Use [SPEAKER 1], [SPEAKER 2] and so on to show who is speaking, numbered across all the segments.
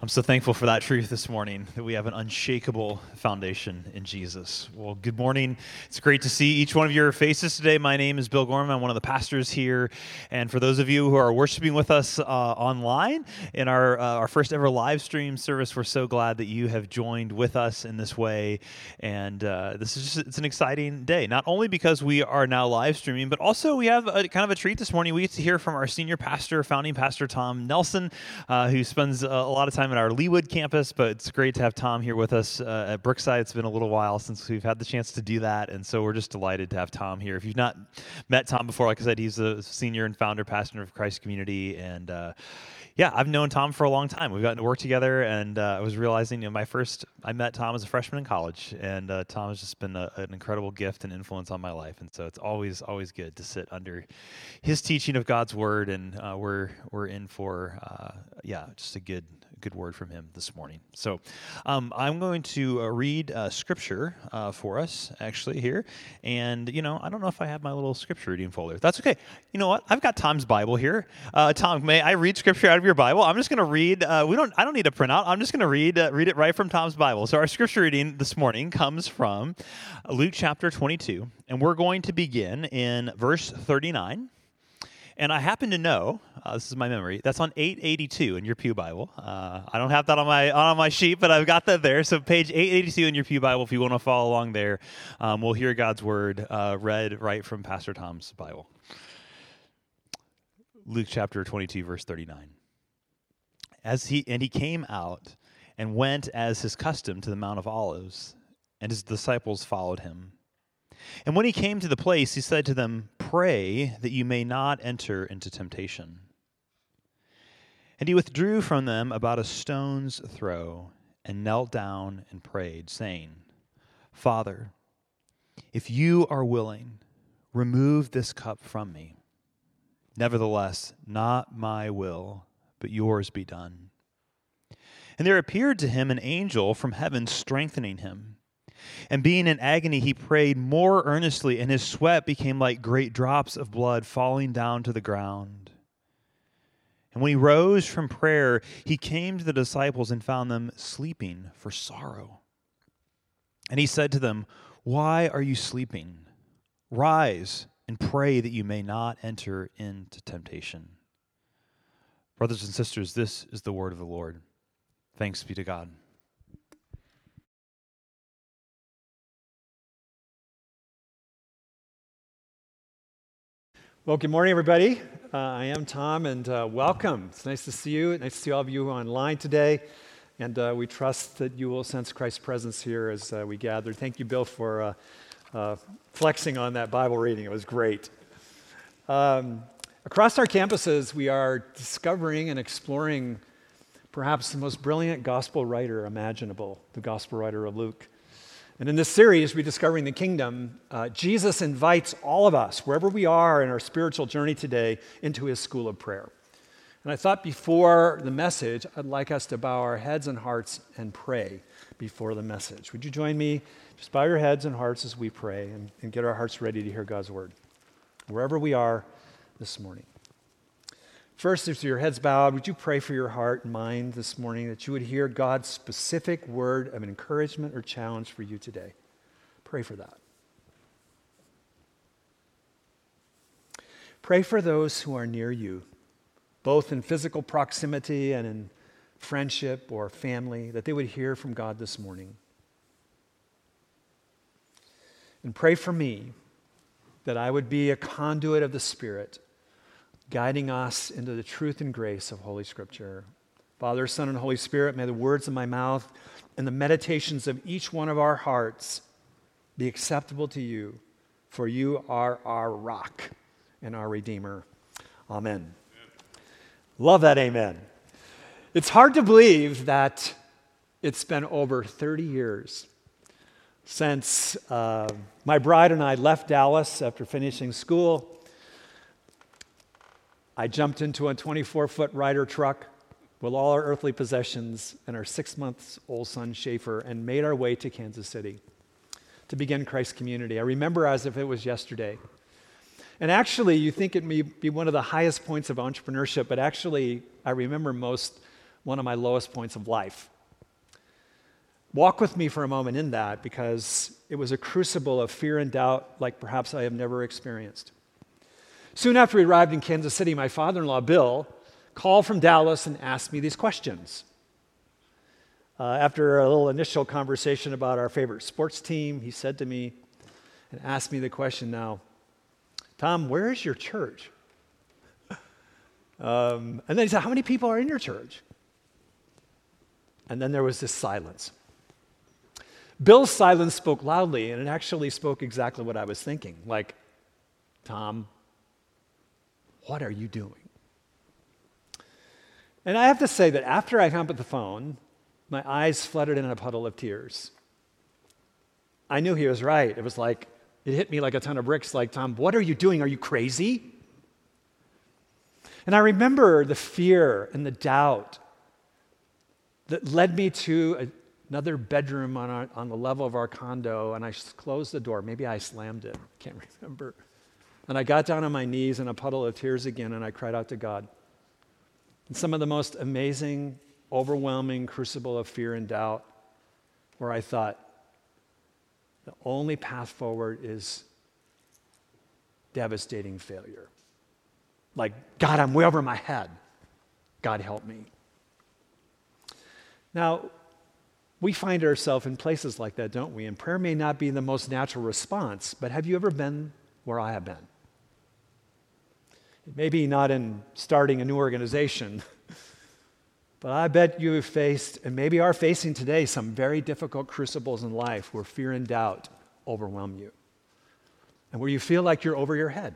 [SPEAKER 1] I'm so thankful for that truth this morning that we have an unshakable foundation in Jesus. Well, good morning. It's great to see each one of your faces today. My name is Bill Gorman. I'm one of the pastors here. And for those of you who are worshiping with us uh, online in our, uh, our first ever live stream service, we're so glad that you have joined with us in this way. And uh, this is just, it's an exciting day, not only because we are now live streaming, but also we have a, kind of a treat this morning. We get to hear from our senior pastor, founding pastor Tom Nelson, uh, who spends a lot of time time at our Leawood campus, but it's great to have Tom here with us uh, at Brookside. It's been a little while since we've had the chance to do that, and so we're just delighted to have Tom here. If you've not met Tom before, like I said, he's a senior and founder pastor of Christ Community, and uh, yeah, I've known Tom for a long time. We've gotten to work together, and uh, I was realizing, you know, my first, I met Tom as a freshman in college, and uh, Tom has just been a, an incredible gift and influence on my life, and so it's always, always good to sit under his teaching of God's word, and uh, we're we're in for, uh, yeah, just a good good word from him this morning. So um, I'm going to uh, read uh, scripture uh, for us, actually, here. And, you know, I don't know if I have my little scripture reading folder. That's okay. You know what? I've got Tom's Bible here. Uh, Tom, may I read scripture out of your Bible? I'm just going to read. Uh, we don't. I don't need a printout. I'm just going to read uh, read it right from Tom's Bible. So our scripture reading this morning comes from Luke chapter 22, and we're going to begin in verse 39 and I happen to know, uh, this is my memory, that's on 882 in your Pew Bible. Uh, I don't have that on my on my sheet, but I've got that there. So page 882 in your Pew Bible, if you want to follow along there, um, we'll hear God's word uh, read right from Pastor Tom's Bible. Luke chapter 22, verse 39. As he and he came out and went as his custom to the Mount of Olives, and his disciples followed him. And when he came to the place, he said to them, Pray that you may not enter into temptation. And he withdrew from them about a stone's throw and knelt down and prayed, saying, Father, if you are willing, remove this cup from me. Nevertheless, not my will, but yours be done. And there appeared to him an angel from heaven strengthening him. And being in agony, he prayed more earnestly, and his sweat became like great drops of blood falling down to the ground. And when he rose from prayer, he came to the disciples and found them sleeping for sorrow. And he said to them, Why are you sleeping? Rise and pray that you may not enter into temptation. Brothers and sisters, this is the word of the Lord. Thanks be to God.
[SPEAKER 2] Well, good morning, everybody. Uh, I am Tom, and uh, welcome. It's nice to see you. Nice to see all of you online today. And uh, we trust that you will sense Christ's presence here as uh, we gather. Thank you, Bill, for uh, uh, flexing on that Bible reading. It was great. Um, across our campuses, we are discovering and exploring perhaps the most brilliant gospel writer imaginable, the gospel writer of Luke. And in this series, Rediscovering the Kingdom, uh, Jesus invites all of us, wherever we are in our spiritual journey today, into his school of prayer. And I thought before the message, I'd like us to bow our heads and hearts and pray before the message. Would you join me? Just bow your heads and hearts as we pray and, and get our hearts ready to hear God's word, wherever we are this morning. First, if your head's bowed, would you pray for your heart and mind this morning that you would hear God's specific word of encouragement or challenge for you today? Pray for that. Pray for those who are near you, both in physical proximity and in friendship or family, that they would hear from God this morning. And pray for me that I would be a conduit of the Spirit guiding us into the truth and grace of Holy Scripture. Father, Son, and Holy Spirit, may the words of my mouth and the meditations of each one of our hearts be acceptable to you, for you are our rock and our Redeemer. Amen. amen. Love that amen. It's hard to believe that it's been over 30 years since uh, my bride and I left Dallas after finishing school I jumped into a 24 foot Ryder truck with all our earthly possessions and our six months old son, Schaefer, and made our way to Kansas City to begin Christ Community. I remember as if it was yesterday. And actually, you think it may be one of the highest points of entrepreneurship, but actually, I remember most one of my lowest points of life. Walk with me for a moment in that because it was a crucible of fear and doubt like perhaps I have never experienced. Soon after we arrived in Kansas City, my father in law, Bill, called from Dallas and asked me these questions. Uh, after a little initial conversation about our favorite sports team, he said to me and asked me the question now, Tom, where is your church? Um, and then he said, How many people are in your church? And then there was this silence. Bill's silence spoke loudly, and it actually spoke exactly what I was thinking. Like, Tom, what are you doing? And I have to say that after I hung up the phone, my eyes fluttered in a puddle of tears. I knew he was right. It was like, it hit me like a ton of bricks, like, Tom, what are you doing? Are you crazy? And I remember the fear and the doubt that led me to another bedroom on, our, on the level of our condo, and I closed the door. Maybe I slammed it, I can't remember. And I got down on my knees in a puddle of tears again, and I cried out to God. And some of the most amazing, overwhelming crucible of fear and doubt, where I thought, the only path forward is devastating failure. Like, God, I'm way over my head. God, help me. Now, we find ourselves in places like that, don't we? And prayer may not be the most natural response, but have you ever been where I have been? Maybe not in starting a new organization, but I bet you have faced, and maybe are facing today, some very difficult crucibles in life where fear and doubt overwhelm you, and where you feel like you're over your head.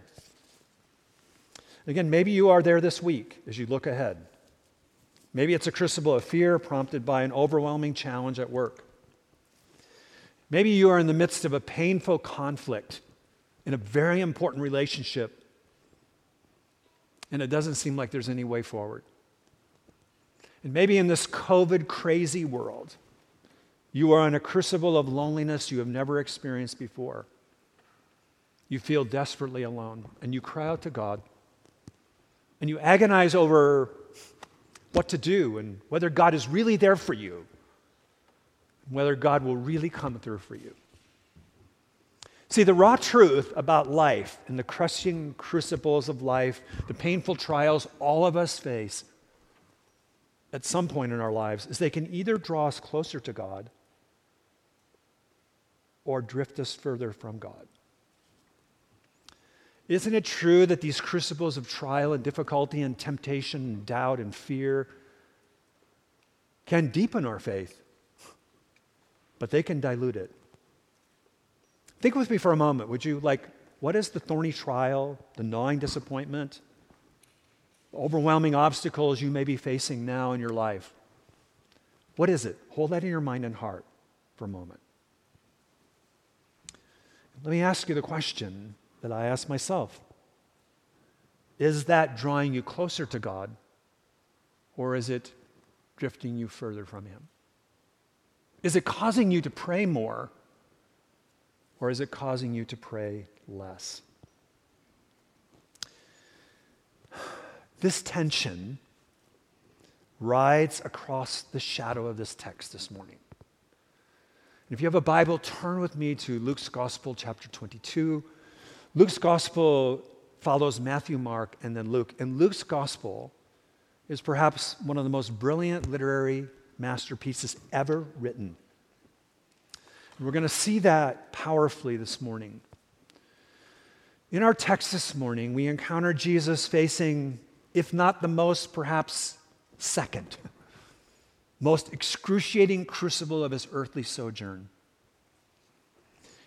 [SPEAKER 2] Again, maybe you are there this week as you look ahead. Maybe it's a crucible of fear prompted by an overwhelming challenge at work. Maybe you are in the midst of a painful conflict in a very important relationship, and it doesn't seem like there's any way forward. And maybe in this COVID crazy world, you are in a crucible of loneliness you have never experienced before. You feel desperately alone, and you cry out to God, and you agonize over what to do and whether God is really there for you, whether God will really come through for you. See, the raw truth about life and the crushing crucibles of life, the painful trials all of us face at some point in our lives, is they can either draw us closer to God or drift us further from God. Isn't it true that these crucibles of trial and difficulty and temptation and doubt and fear can deepen our faith, but they can dilute it? Think with me for a moment, would you? Like, what is the thorny trial, the gnawing disappointment, overwhelming obstacles you may be facing now in your life? What is it? Hold that in your mind and heart for a moment. Let me ask you the question that I ask myself Is that drawing you closer to God, or is it drifting you further from Him? Is it causing you to pray more, or is it causing you to pray less? This tension rides across the shadow of this text this morning. If you have a Bible, turn with me to Luke's Gospel, chapter 22. Luke's gospel follows Matthew, Mark, and then Luke. And Luke's gospel is perhaps one of the most brilliant literary masterpieces ever written. We're going to see that powerfully this morning. In our text this morning, we encounter Jesus facing, if not the most, perhaps second, most excruciating crucible of his earthly sojourn.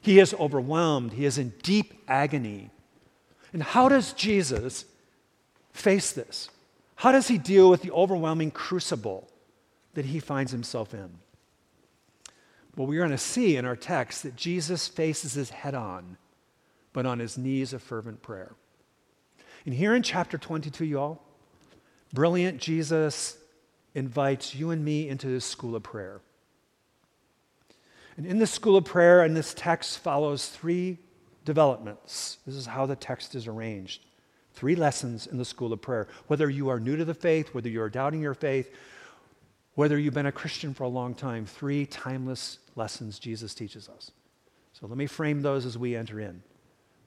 [SPEAKER 2] He is overwhelmed, he is in deep agony. And how does Jesus face this? How does he deal with the overwhelming crucible that he finds himself in? Well, we're going to see in our text that Jesus faces his head on, but on his knees of fervent prayer. And here in chapter 22, y'all, brilliant Jesus invites you and me into his school of prayer. And in the school of prayer, and this text follows three developments. This is how the text is arranged. Three lessons in the school of prayer. Whether you are new to the faith, whether you are doubting your faith, Whether you've been a Christian for a long time, three timeless lessons Jesus teaches us. So let me frame those as we enter in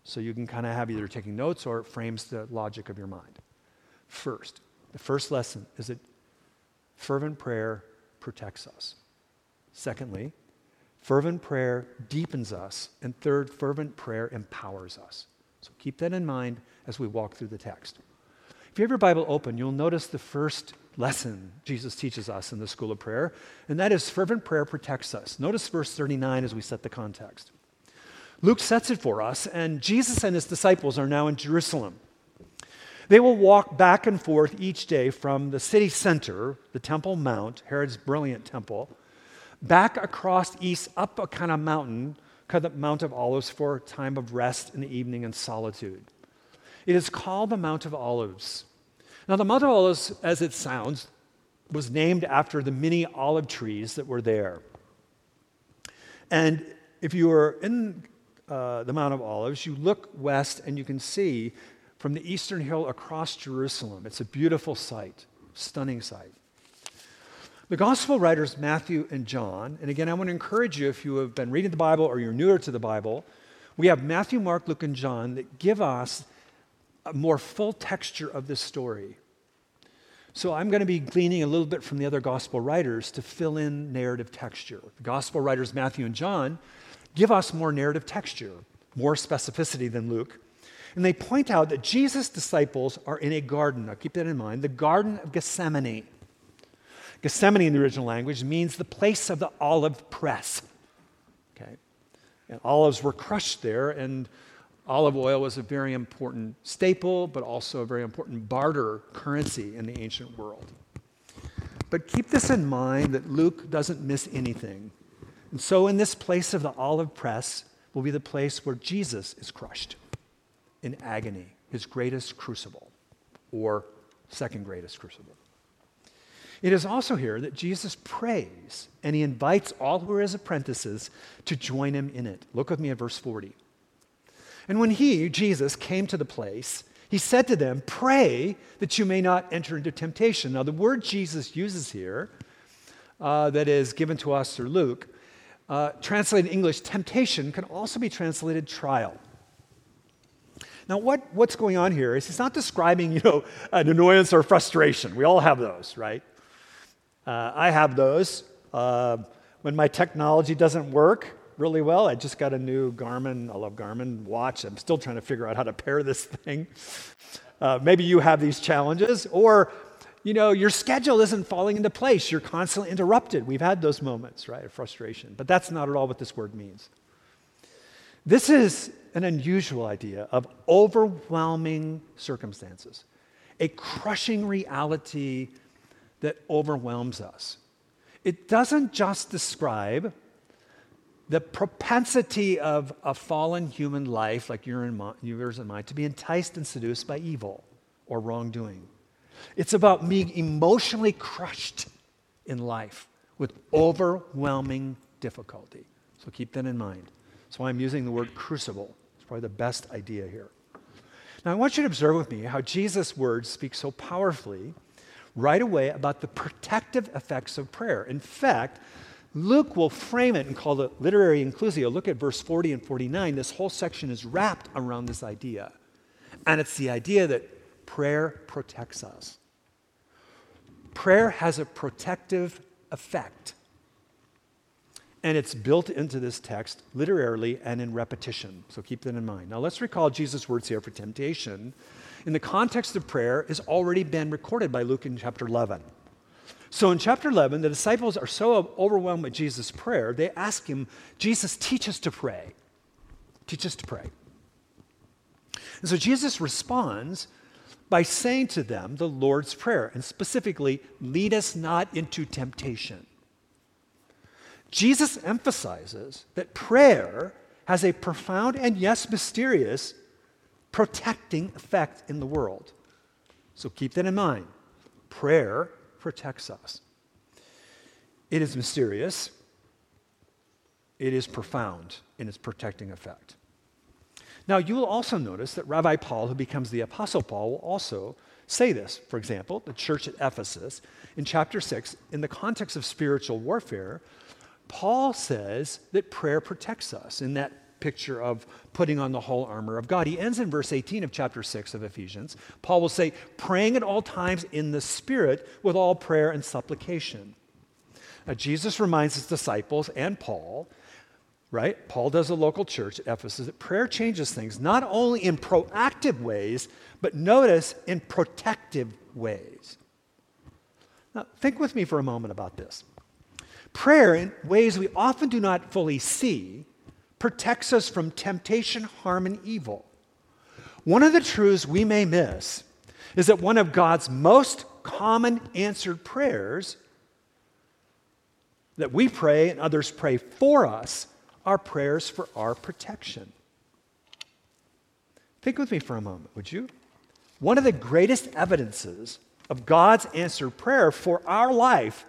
[SPEAKER 2] so you can kind of have either taking notes or it frames the logic of your mind. First, the first lesson is that fervent prayer protects us. Secondly, fervent prayer deepens us. And third, fervent prayer empowers us. So keep that in mind as we walk through the text. If you have your Bible open, you'll notice the first lesson Jesus teaches us in the school of prayer, and that is fervent prayer protects us. Notice verse 39 as we set the context. Luke sets it for us, and Jesus and his disciples are now in Jerusalem. They will walk back and forth each day from the city center, the Temple Mount, Herod's brilliant temple, back across east up a kind of mountain, called the Mount of Olives, for a time of rest in the evening and solitude. It is called the Mount of Olives. Now, the Mount of Olives, as it sounds, was named after the many olive trees that were there. And if you were in uh, the Mount of Olives, you look west and you can see from the eastern hill across Jerusalem. It's a beautiful sight, stunning sight. The gospel writers, Matthew and John, and again, I want to encourage you if you have been reading the Bible or you're newer to the Bible, we have Matthew, Mark, Luke, and John that give us a more full texture of this story. So I'm going to be gleaning a little bit from the other gospel writers to fill in narrative texture. The gospel writers, Matthew and John, give us more narrative texture, more specificity than Luke. And they point out that Jesus' disciples are in a garden. Now keep that in mind the Garden of Gethsemane. Gethsemane in the original language means the place of the olive press. Okay? And olives were crushed there, and olive oil was a very important staple, but also a very important barter currency in the ancient world. But keep this in mind that Luke doesn't miss anything. And so, in this place of the olive press, will be the place where Jesus is crushed in agony, his greatest crucible, or second greatest crucible. It is also here that Jesus prays and he invites all who are his apprentices to join him in it. Look with me at verse 40. And when he, Jesus, came to the place, he said to them, Pray that you may not enter into temptation. Now, the word Jesus uses here, uh, that is given to us through Luke, uh, translated in English, temptation can also be translated trial. Now, what, what's going on here is he's not describing, you know, an annoyance or frustration. We all have those, right? Uh, I have those. Uh, when my technology doesn't work really well, I just got a new Garmin, I love Garmin watch. I'm still trying to figure out how to pair this thing. Uh, maybe you have these challenges, or you know, your schedule isn't falling into place. You're constantly interrupted. We've had those moments, right, of frustration. But that's not at all what this word means. This is an unusual idea of overwhelming circumstances, a crushing reality that overwhelms us. It doesn't just describe the propensity of a fallen human life, like yours and mine, to be enticed and seduced by evil or wrongdoing. It's about being emotionally crushed in life with overwhelming difficulty. So keep that in mind. That's why I'm using the word crucible. It's probably the best idea here. Now, I want you to observe with me how Jesus' words speak so powerfully right away about the protective effects of prayer. In fact, Luke will frame it and call it literary inclusio. Look at verse 40 and 49. This whole section is wrapped around this idea. And it's the idea that prayer protects us. Prayer has a protective effect. And it's built into this text literarily and in repetition. So keep that in mind. Now let's recall Jesus' words here for temptation in the context of prayer has already been recorded by Luke in chapter 11. So in chapter 11, the disciples are so overwhelmed with Jesus' prayer, they ask him, Jesus, teach us to pray. Teach us to pray. And so Jesus responds by saying to them the Lord's Prayer, and specifically, lead us not into temptation. Jesus emphasizes that prayer has a profound and, yes, mysterious protecting effect in the world. So keep that in mind. Prayer protects us. It is mysterious, it is profound in its protecting effect. Now, you will also notice that Rabbi Paul, who becomes the Apostle Paul, will also say this. For example, the church at Ephesus, in chapter 6, in the context of spiritual warfare, Paul says that prayer protects us in that picture of putting on the whole armor of God. He ends in verse 18 of chapter 6 of Ephesians. Paul will say, praying at all times in the Spirit with all prayer and supplication. Now, Jesus reminds his disciples and Paul, right? Paul does a local church at Ephesus that prayer changes things, not only in proactive ways, but notice in protective ways. Now, think with me for a moment about this. Prayer, in ways we often do not fully see, protects us from temptation, harm, and evil. One of the truths we may miss is that one of God's most common answered prayers that we pray and others pray for us are prayers for our protection. Think with me for a moment, would you? One of the greatest evidences of God's answered prayer for our life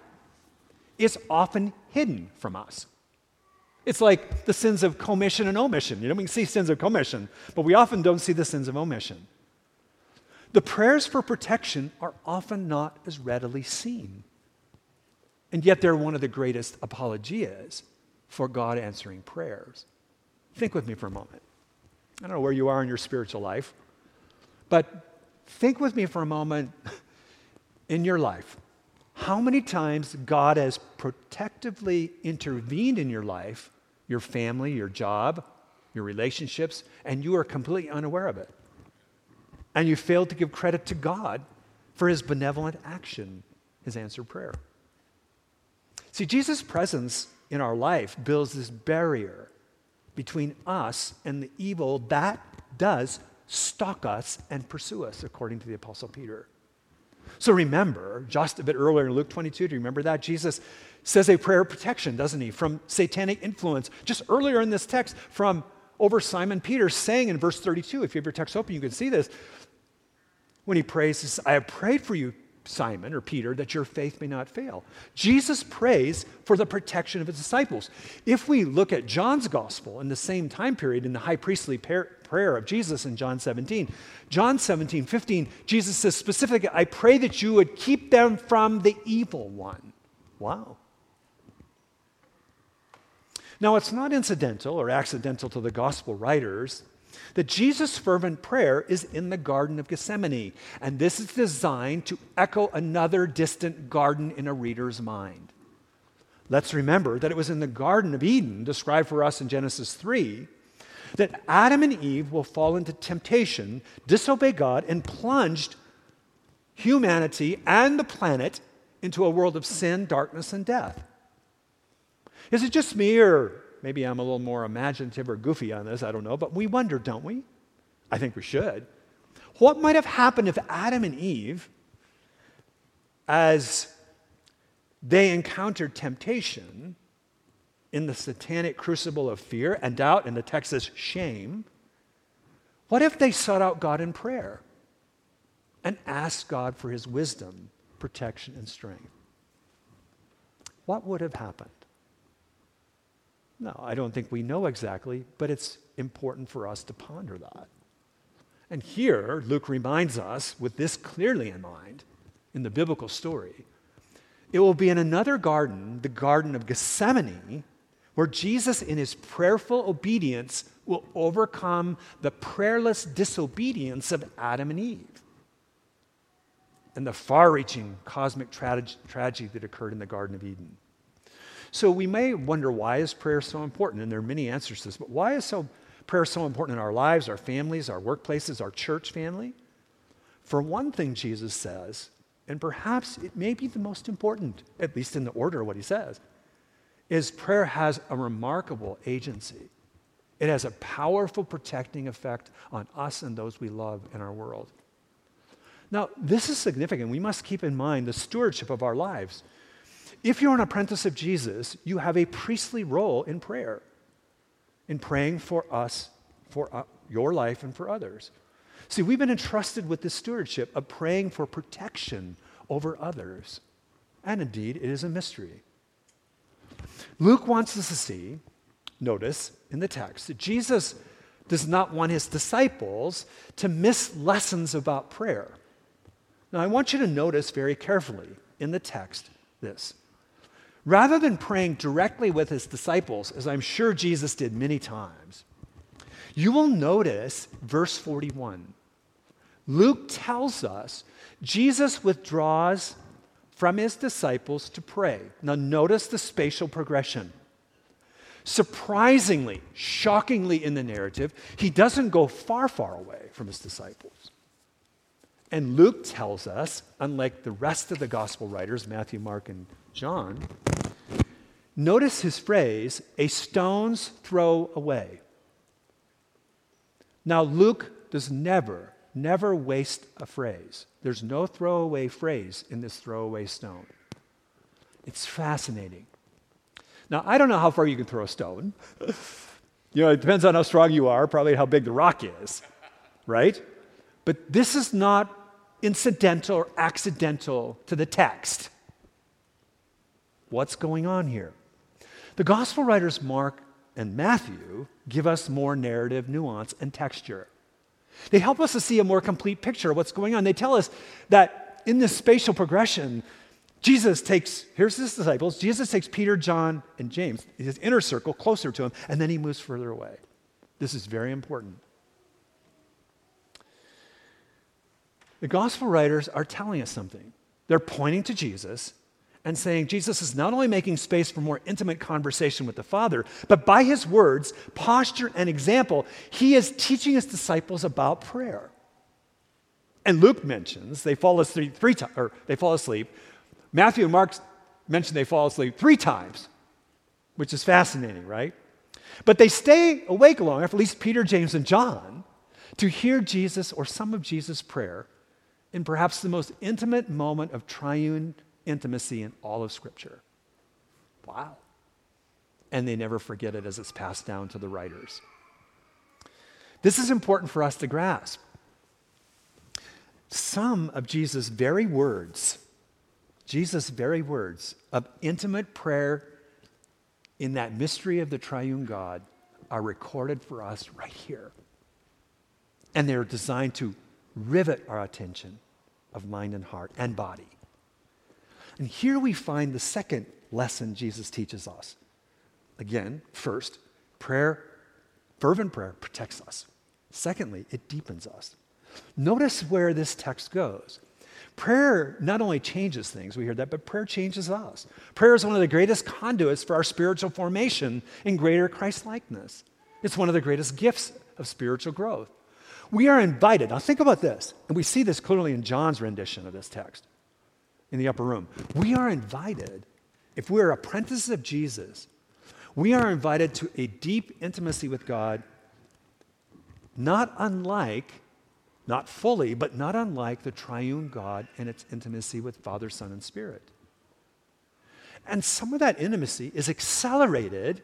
[SPEAKER 2] is often hidden from us. It's like the sins of commission and omission. You know, we can see sins of commission, but we often don't see the sins of omission. The prayers for protection are often not as readily seen. And yet, they're one of the greatest apologias for God answering prayers. Think with me for a moment. I don't know where you are in your spiritual life, but think with me for a moment in your life. How many times God has protectively intervened in your life, your family, your job, your relationships, and you are completely unaware of it? And you fail to give credit to God for his benevolent action, his answered prayer. See, Jesus' presence in our life builds this barrier between us and the evil that does stalk us and pursue us, according to the Apostle Peter. So remember, just a bit earlier in Luke 22, do you remember that? Jesus says a prayer of protection, doesn't he, from satanic influence. Just earlier in this text, from over Simon Peter saying in verse 32, if you have your text open, you can see this. When he prays, he says, I have prayed for you, Simon or Peter, that your faith may not fail. Jesus prays for the protection of his disciples. If we look at John's gospel in the same time period in the high priestly prayer of Jesus in John 17, John 17, 15, Jesus says specifically, I pray that you would keep them from the evil one. Wow. Now, it's not incidental or accidental to the gospel writers that Jesus' fervent prayer is in the Garden of Gethsemane, and this is designed to echo another distant garden in a reader's mind. Let's remember that it was in the Garden of Eden, described for us in Genesis 3, that Adam and Eve will fall into temptation, disobey God, and plunged humanity and the planet into a world of sin, darkness, and death. Is it just me, or maybe I'm a little more imaginative or goofy on this, I don't know, but we wonder, don't we? I think we should. What might have happened if Adam and Eve, as they encountered temptation in the satanic crucible of fear and doubt, and the Texas shame, what if they sought out God in prayer and asked God for his wisdom, protection, and strength? What would have happened? No, I don't think we know exactly, but it's important for us to ponder that. And here, Luke reminds us, with this clearly in mind, in the biblical story, it will be in another garden, the Garden of Gethsemane, where Jesus, in his prayerful obedience, will overcome the prayerless disobedience of Adam and Eve and the far reaching cosmic tra- tragedy that occurred in the Garden of Eden. So we may wonder why is prayer so important? And there are many answers to this, but why is so, prayer so important in our lives, our families, our workplaces, our church family? For one thing, Jesus says, and perhaps it may be the most important, at least in the order of what he says, is prayer has a remarkable agency. It has a powerful protecting effect on us and those we love in our world. Now, this is significant. We must keep in mind the stewardship of our lives. If you're an apprentice of Jesus, you have a priestly role in prayer, in praying for us, for uh, your life, and for others. See, we've been entrusted with the stewardship of praying for protection over others. And indeed, it is a mystery. Luke wants us to see, notice in the text, that Jesus does not want his disciples to miss lessons about prayer. Now, I want you to notice very carefully in the text this. Rather than praying directly with his disciples, as I'm sure Jesus did many times, you will notice verse 41. Luke tells us Jesus withdraws from his disciples to pray. Now, notice the spatial progression. Surprisingly, shockingly in the narrative, he doesn't go far, far away from his disciples. And Luke tells us, unlike the rest of the gospel writers, Matthew, Mark, and John, notice his phrase, a stone's throw away. Now, Luke does never, never waste a phrase. There's no throwaway phrase in this throwaway stone. It's fascinating. Now, I don't know how far you can throw a stone. you know, it depends on how strong you are, probably how big the rock is, right? But this is not incidental or accidental to the text. What's going on here? The gospel writers Mark and Matthew give us more narrative nuance and texture. They help us to see a more complete picture of what's going on. They tell us that in this spatial progression, Jesus takes, here's his disciples, Jesus takes Peter, John, and James, his inner circle, closer to him, and then he moves further away. This is very important. The gospel writers are telling us something. They're pointing to Jesus and saying Jesus is not only making space for more intimate conversation with the Father, but by his words, posture, and example, he is teaching his disciples about prayer. And Luke mentions they fall asleep three times, or they fall asleep. Matthew and Mark mention they fall asleep three times, which is fascinating, right? But they stay awake long enough, at least Peter, James, and John, to hear Jesus or some of Jesus' prayer in perhaps the most intimate moment of triune intimacy in all of Scripture. Wow. And they never forget it as it's passed down to the writers. This is important for us to grasp. Some of Jesus' very words, Jesus' very words of intimate prayer in that mystery of the triune God are recorded for us right here. And they're designed to rivet our attention of mind and heart and body. And here we find the second lesson Jesus teaches us. Again, first, prayer, fervent prayer protects us. Secondly, it deepens us. Notice where this text goes. Prayer not only changes things, we hear that, but prayer changes us. Prayer is one of the greatest conduits for our spiritual formation in greater Christ likeness. It's one of the greatest gifts of spiritual growth. We are invited. Now, think about this, and we see this clearly in John's rendition of this text in the upper room. We are invited, if we're apprentices of Jesus, we are invited to a deep intimacy with God, not unlike, not fully, but not unlike the triune God and its intimacy with Father, Son, and Spirit. And some of that intimacy is accelerated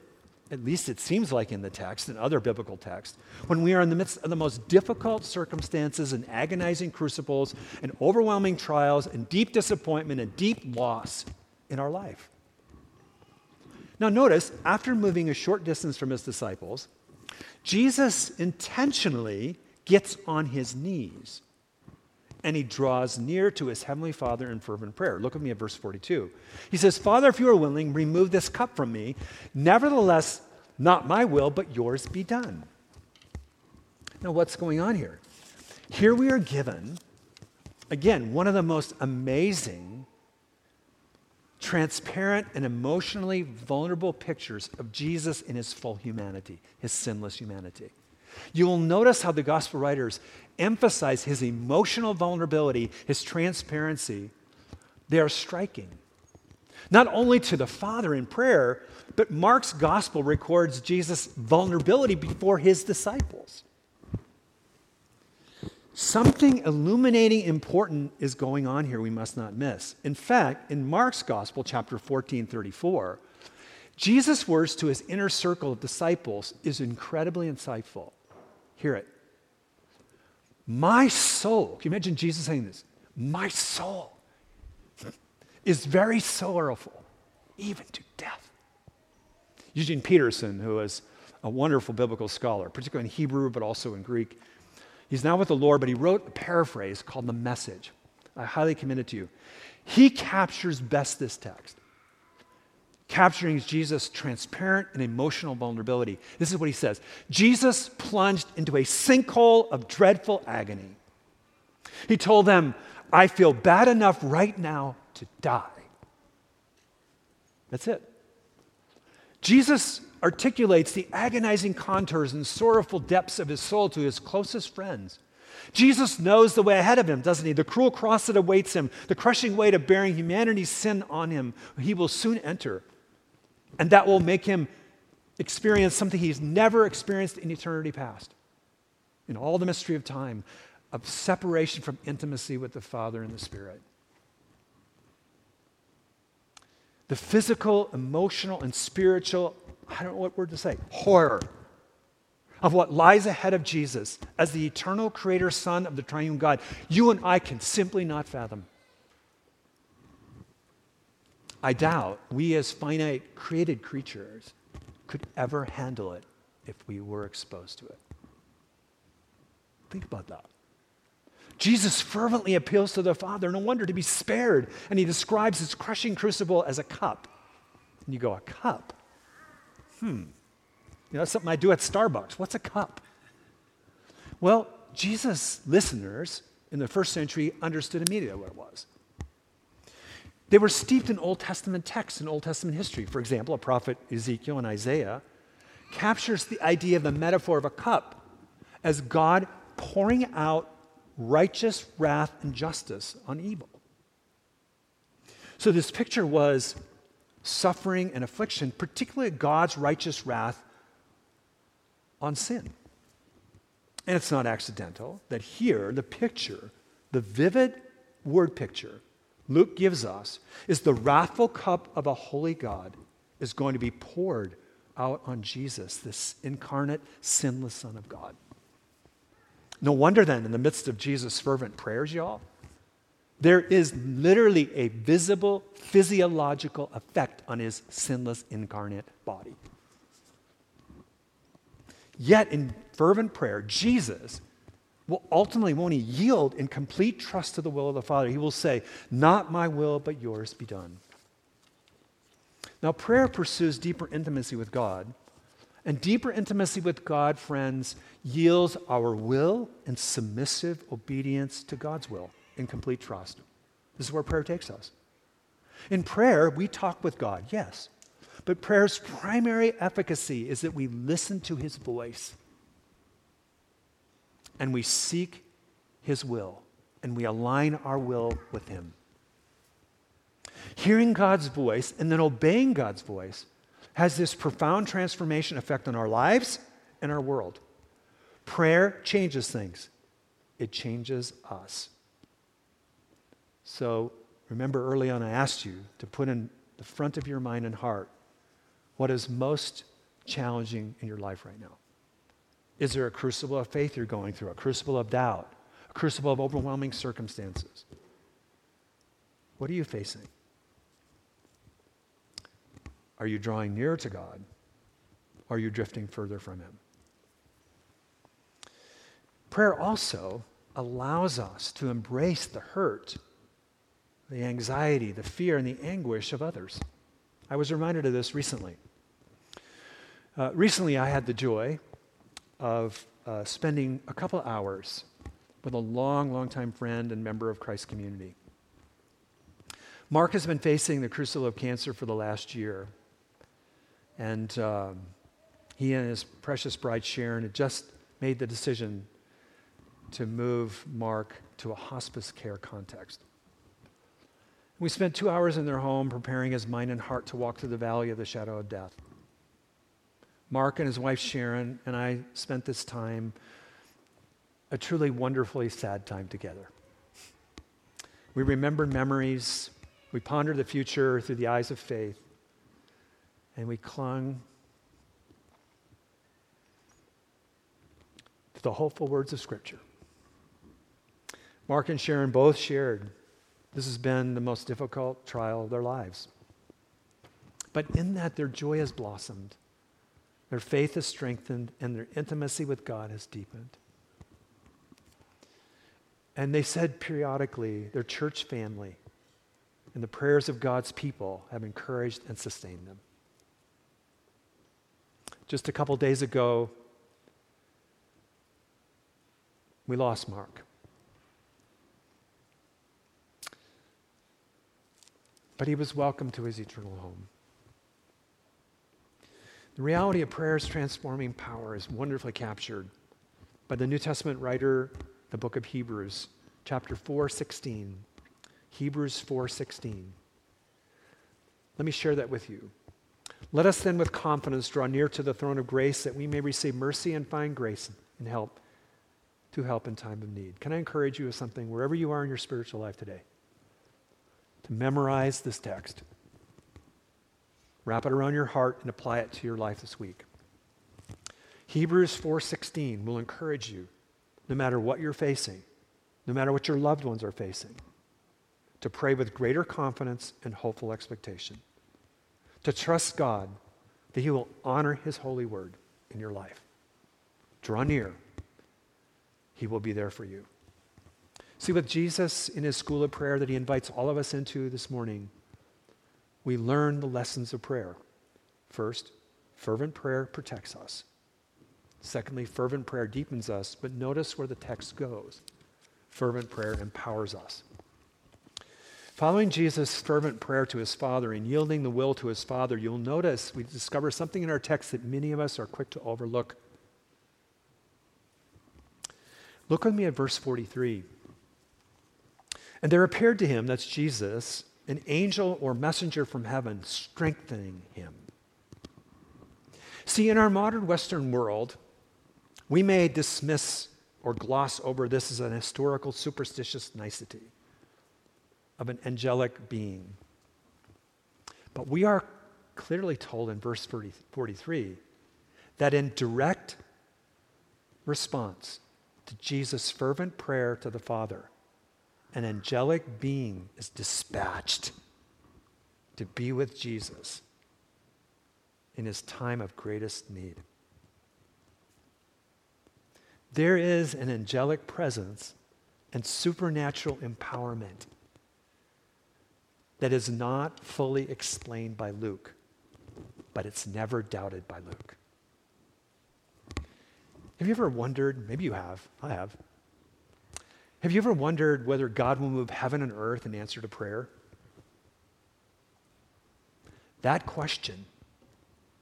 [SPEAKER 2] at least it seems like in the text and other biblical texts, when we are in the midst of the most difficult circumstances and agonizing crucibles and overwhelming trials and deep disappointment and deep loss in our life. Now, notice, after moving a short distance from his disciples, Jesus intentionally gets on his knees and he draws near to his heavenly Father in fervent prayer. Look at me at verse 42. He says, Father, if you are willing, remove this cup from me. Nevertheless, not my will, but yours be done. Now, what's going on here? Here we are given, again, one of the most amazing, transparent, and emotionally vulnerable pictures of Jesus in his full humanity, his sinless humanity. You will notice how the gospel writers emphasize his emotional vulnerability, his transparency. They are striking. Not only to the Father in prayer, but Mark's gospel records Jesus' vulnerability before his disciples. Something illuminating important is going on here we must not miss. In fact, in Mark's gospel, chapter 14, 34, Jesus' words to his inner circle of disciples is incredibly insightful. Hear it. My soul, can you imagine Jesus saying this? My soul is very sorrowful, even to death. Eugene Peterson, who is a wonderful biblical scholar, particularly in Hebrew, but also in Greek. He's now with the Lord, but he wrote a paraphrase called The Message. I highly commend it to you. He captures best this text, capturing Jesus' transparent and emotional vulnerability. This is what he says Jesus plunged into a sinkhole of dreadful agony. He told them, I feel bad enough right now to die. That's it. Jesus articulates the agonizing contours and sorrowful depths of his soul to his closest friends. Jesus knows the way ahead of him, doesn't he? The cruel cross that awaits him, the crushing weight of bearing humanity's sin on him, he will soon enter. And that will make him experience something he's never experienced in eternity past. In all the mystery of time, of separation from intimacy with the Father and the Spirit. The physical, emotional, and spiritual, I don't know what word to say, horror of what lies ahead of Jesus as the eternal creator son of the triune God, you and I can simply not fathom. I doubt we, as finite created creatures, could ever handle it if we were exposed to it. Think about that. Jesus fervently appeals to the Father, no wonder to be spared, and he describes his crushing crucible as a cup. And you go, a cup? Hmm. You know, that's something I do at Starbucks. What's a cup? Well, Jesus' listeners in the first century understood immediately what it was. They were steeped in Old Testament texts and Old Testament history. For example, a prophet Ezekiel and Isaiah captures the idea of the metaphor of a cup as God pouring out righteous wrath and justice on evil. So, this picture was suffering and affliction, particularly God's righteous wrath on sin. And it's not accidental that here, the picture, the vivid word picture Luke gives us, is the wrathful cup of a holy God is going to be poured out on Jesus, this incarnate, sinless Son of God. No wonder then, in the midst of Jesus' fervent prayers, y'all, there is literally a visible physiological effect on his sinless incarnate body. Yet, in fervent prayer, Jesus will ultimately, won't he, yield in complete trust to the will of the Father. He will say, Not my will, but yours be done. Now, prayer pursues deeper intimacy with God and deeper intimacy with God, friends, yields our will and submissive obedience to God's will in complete trust. This is where prayer takes us. In prayer, we talk with God, yes, but prayer's primary efficacy is that we listen to his voice and we seek his will and we align our will with him. Hearing God's voice and then obeying God's voice has this profound transformation effect on our lives and our world. Prayer changes things, it changes us. So remember early on, I asked you to put in the front of your mind and heart what is most challenging in your life right now. Is there a crucible of faith you're going through, a crucible of doubt, a crucible of overwhelming circumstances? What are you facing? Are you drawing nearer to God? Or are you drifting further from Him? Prayer also allows us to embrace the hurt, the anxiety, the fear, and the anguish of others. I was reminded of this recently. Uh, recently, I had the joy of uh, spending a couple hours with a long, long time friend and member of Christ community. Mark has been facing the crucible of cancer for the last year. And um, he and his precious bride Sharon had just made the decision to move Mark to a hospice care context. We spent two hours in their home preparing his mind and heart to walk through the valley of the shadow of death. Mark and his wife Sharon and I spent this time, a truly wonderfully sad time together. We remembered memories, we pondered the future through the eyes of faith, and we clung to the hopeful words of Scripture. Mark and Sharon both shared this has been the most difficult trial of their lives. But in that, their joy has blossomed. Their faith is strengthened and their intimacy with God has deepened. And they said periodically, their church family and the prayers of God's people have encouraged and sustained them. Just a couple days ago, we lost Mark. But he was welcome to his eternal home. The reality of prayer's transforming power is wonderfully captured by the New Testament writer, the book of Hebrews, chapter 4:16. Hebrews 4:16. Let me share that with you. Let us then with confidence draw near to the throne of grace that we may receive mercy and find grace and help to help in time of need. Can I encourage you with something wherever you are in your spiritual life today? To memorize this text. Wrap it around your heart and apply it to your life this week. Hebrews 4:16 will encourage you no matter what you're facing, no matter what your loved ones are facing, to pray with greater confidence and hopeful expectation. To trust God that he will honor his holy word in your life. Draw near he will be there for you. See, with Jesus in his school of prayer that he invites all of us into this morning, we learn the lessons of prayer. First, fervent prayer protects us. Secondly, fervent prayer deepens us, but notice where the text goes. Fervent prayer empowers us. Following Jesus' fervent prayer to his Father and yielding the will to his Father, you'll notice we discover something in our text that many of us are quick to overlook. Look with me at verse 43. And there appeared to him, that's Jesus, an angel or messenger from heaven, strengthening him. See, in our modern Western world, we may dismiss or gloss over this as an historical superstitious nicety of an angelic being. But we are clearly told in verse 40, 43 that in direct response to Jesus' fervent prayer to the Father, an angelic being is dispatched to be with Jesus in his time of greatest need. There is an angelic presence and supernatural empowerment that is not fully explained by Luke, but it's never doubted by Luke. Have you ever wondered, maybe you have, I have. Have you ever wondered whether God will move heaven and earth in answer to prayer? That question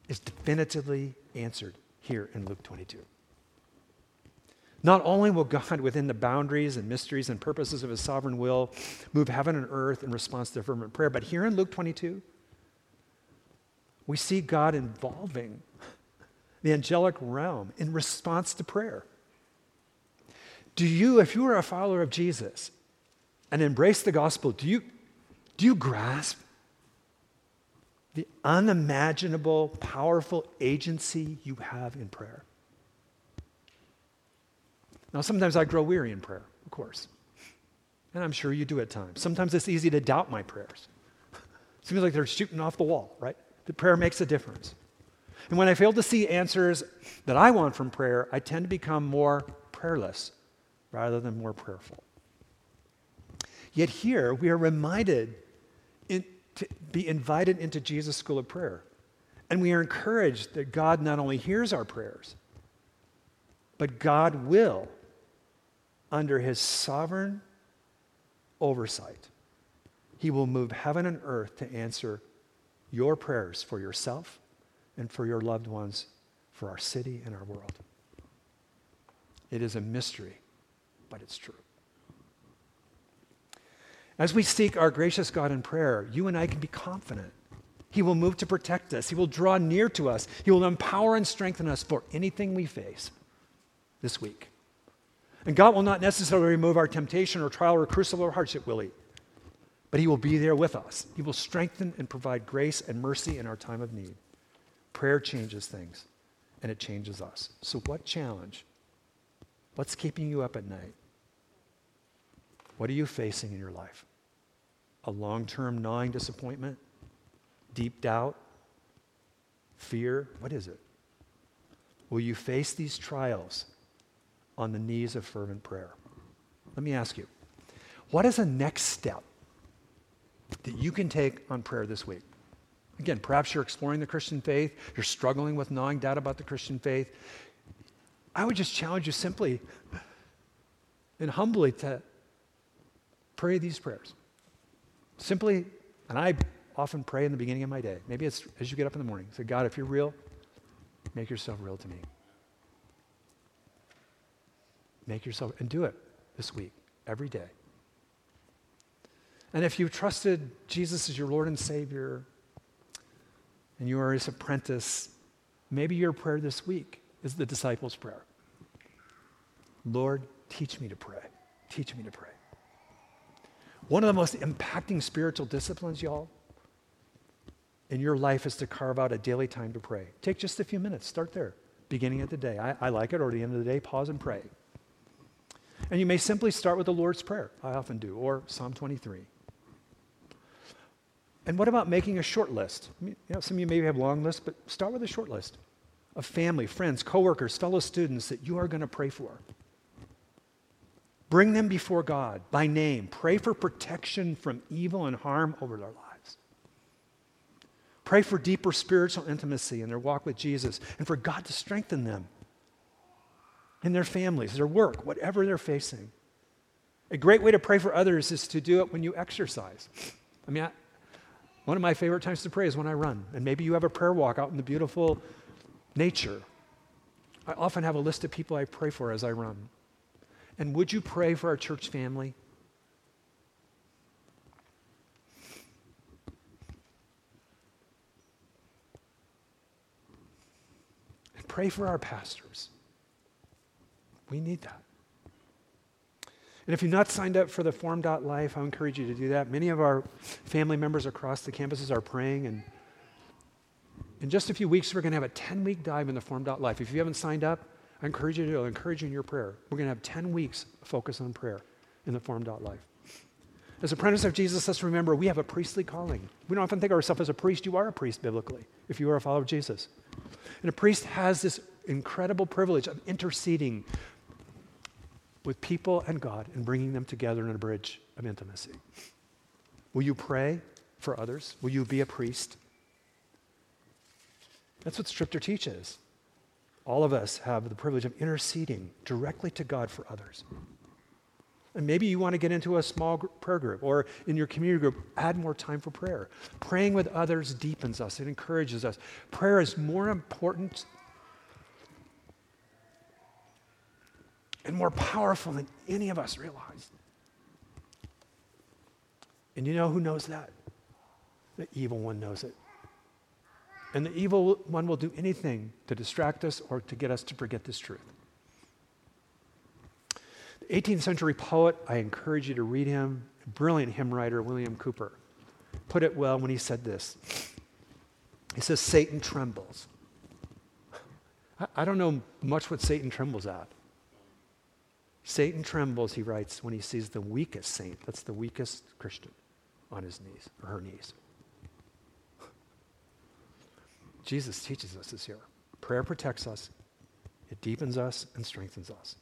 [SPEAKER 2] is definitively answered here in Luke 22. Not only will God, within the boundaries and mysteries and purposes of his sovereign will, move heaven and earth in response to fervent prayer, but here in Luke 22, we see God involving the angelic realm in response to prayer. Do you, if you are a follower of Jesus and embrace the gospel, do you, do you grasp the unimaginable, powerful agency you have in prayer? Now, sometimes I grow weary in prayer, of course. And I'm sure you do at times. Sometimes it's easy to doubt my prayers. Seems like they're shooting off the wall, right? The prayer makes a difference. And when I fail to see answers that I want from prayer, I tend to become more prayerless rather than more prayerful. Yet here we are reminded in, to be invited into Jesus' school of prayer. And we are encouraged that God not only hears our prayers, but God will, under his sovereign oversight, he will move heaven and earth to answer your prayers for yourself and for your loved ones, for our city and our world. It is a mystery, but it's true. As we seek our gracious God in prayer, you and I can be confident. He will move to protect us. He will draw near to us. He will empower and strengthen us for anything we face this week. And God will not necessarily remove our temptation or trial or crucible or hardship, will He? But He will be there with us. He will strengthen and provide grace and mercy in our time of need. Prayer changes things, and it changes us. So, what challenge? What's keeping you up at night? What are you facing in your life? A long term gnawing disappointment? Deep doubt? Fear? What is it? will you face these trials on the knees of fervent prayer? Let me ask you, what is a next step that you can take on prayer this week? Again, perhaps you're exploring the Christian faith, you're struggling with gnawing doubt about the Christian faith. I would just challenge you simply and humbly to pray these prayers. Simply, and I often pray in the beginning of my day. Maybe it's as you get up in the morning. Say, God, if you're real, make yourself real to me. Make yourself, and do it this week, every day. And if you've trusted Jesus as your Lord and Savior, and you are his apprentice, maybe your prayer this week is the disciples' prayer. Lord, teach me to pray. Teach me to pray. One of the most impacting spiritual disciplines, y'all, in your life is to carve out a daily time to pray. Take just a few minutes. Start there, beginning of the day. I, I like it, or the end of the day, pause and pray. And you may simply start with the Lord's Prayer. I often do, or Psalm 23. And what about making a short list? you know, some of you maybe have long lists, but start with a short list of family, friends, coworkers, fellow students that you are going to pray for. Bring them before God by name. Pray for protection from evil and harm over their lives. Pray for deeper spiritual intimacy in their walk with Jesus and for God to strengthen them in their families, their work, whatever they're facing. A great way to pray for others is to do it when you exercise. I mean, I, one of my favorite times to pray is when I run. And maybe you have a prayer walk out in the beautiful nature. I often have a list of people I pray for as I run. And would you pray for our church family? And pray for our pastors. We need that. And if you've not signed up for the form.life, I encourage you to do that. Many of our family members across the campuses are praying. And in just a few weeks, we're going to have a 10 week dive in the form.life. If you haven't signed up, I encourage you to. I encourage you in your prayer. We're going to have 10 weeks focus on prayer in the form.life. As apprentice of Jesus, let's remember we have a priestly calling. We don't often think of ourselves as a priest. You are a priest biblically if you are a follower of Jesus. And a priest has this incredible privilege of interceding with people and God and bringing them together in a bridge of intimacy. Will you pray for others? Will you be a priest? That's what Scripture teaches. All of us have the privilege of interceding directly to God for others. And maybe you want to get into a small prayer group or in your community group, add more time for prayer. Praying with others deepens us, it encourages us. Prayer is more important and more powerful than any of us realize. And you know who knows that? The evil one knows it. And the evil one will do anything to distract us or to get us to forget this truth. The 18th century poet, I encourage you to read him, brilliant hymn writer William Cowper, put it well when he said this. He says, Satan trembles. I don't know much what Satan trembles at. Satan trembles, he writes, when he sees the weakest saint, that's the weakest Christian, on his knees or her knees. Jesus teaches us this here. Prayer protects us, it deepens us, and strengthens us.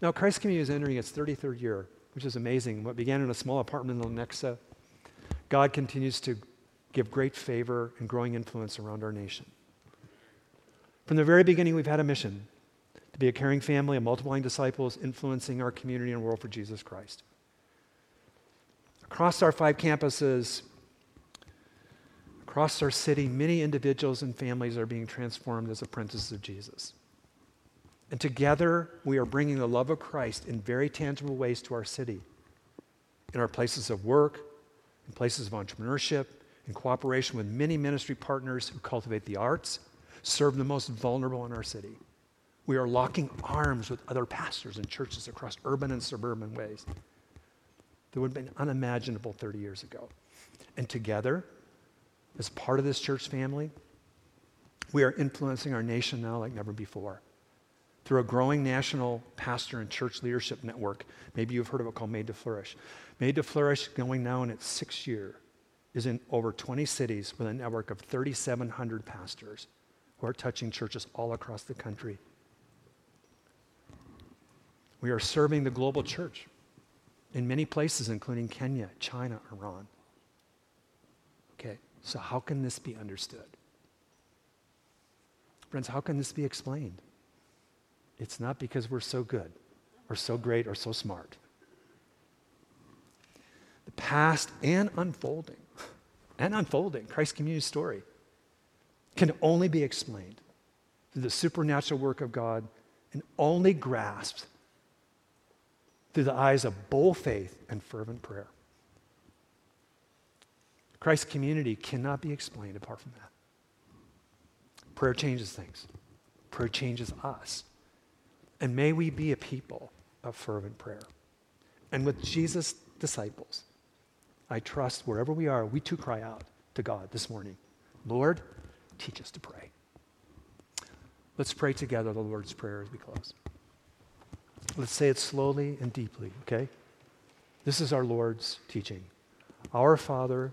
[SPEAKER 2] Now, Christ Community is entering its 33rd year, which is amazing. What began in a small apartment in Lenexa, God continues to give great favor and growing influence around our nation. From the very beginning, we've had a mission to be a caring family of multiplying disciples, influencing our community and world for Jesus Christ. Across our five campuses, Across our city, many individuals and families are being transformed as apprentices of Jesus. And together, we are bringing the love of Christ in very tangible ways to our city, in our places of work, in places of entrepreneurship, in cooperation with many ministry partners who cultivate the arts, serve the most vulnerable in our city. We are locking arms with other pastors and churches across urban and suburban ways that would have been unimaginable 30 years ago. And together, as part of this church family, we are influencing our nation now like never before through a growing national pastor and church leadership network. Maybe you've heard of it called Made to Flourish. Made to Flourish, going now in its sixth year, is in over 20 cities with a network of 3,700 pastors who are touching churches all across the country. We are serving the global church in many places, including Kenya, China, Iran. So how can this be understood? Friends, how can this be explained? It's not because we're so good or so great or so smart. The past and unfolding, and unfolding, Christ's community story, can only be explained through the supernatural work of God and only grasped through the eyes of bold faith and fervent prayer. Christ's community cannot be explained apart from that. Prayer changes things, prayer changes us. And may we be a people of fervent prayer. And with Jesus' disciples, I trust wherever we are, we too cry out to God this morning Lord, teach us to pray. Let's pray together the Lord's Prayer as we close. Let's say it slowly and deeply, okay? This is our Lord's teaching. Our Father,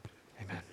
[SPEAKER 2] Amen.